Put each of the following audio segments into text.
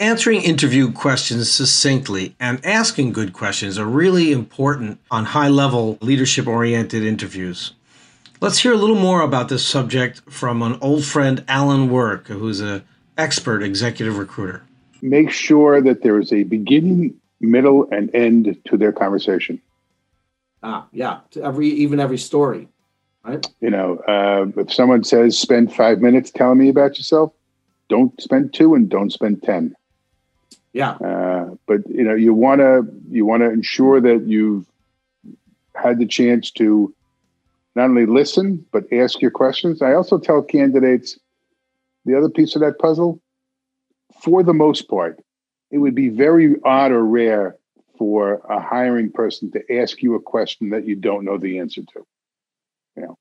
Answering interview questions succinctly and asking good questions are really important on high level leadership oriented interviews. Let's hear a little more about this subject from an old friend, Alan Work, who's an expert executive recruiter. Make sure that there is a beginning, middle, and end to their conversation. Ah, yeah, to every even every story, right? You know, uh, if someone says spend five minutes telling me about yourself, don't spend two and don't spend ten. Yeah. Uh, but you know, you want to you want to ensure that you've had the chance to not only listen but ask your questions. I also tell candidates the other piece of that puzzle. For the most part, it would be very odd or rare for a hiring person to ask you a question that you don't know the answer to. You know,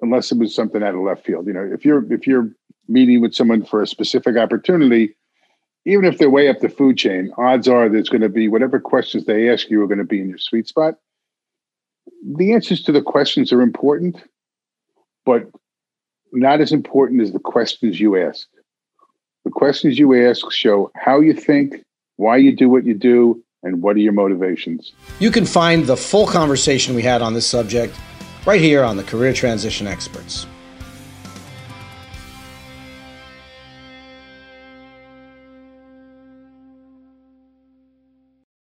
unless it was something out of left field. You know, if you're if you're meeting with someone for a specific opportunity, even if they're way up the food chain, odds are there's going to be whatever questions they ask you are going to be in your sweet spot. The answers to the questions are important, but not as important as the questions you ask. The questions you ask show how you think, why you do what you do, and what are your motivations. You can find the full conversation we had on this subject right here on the Career Transition Experts.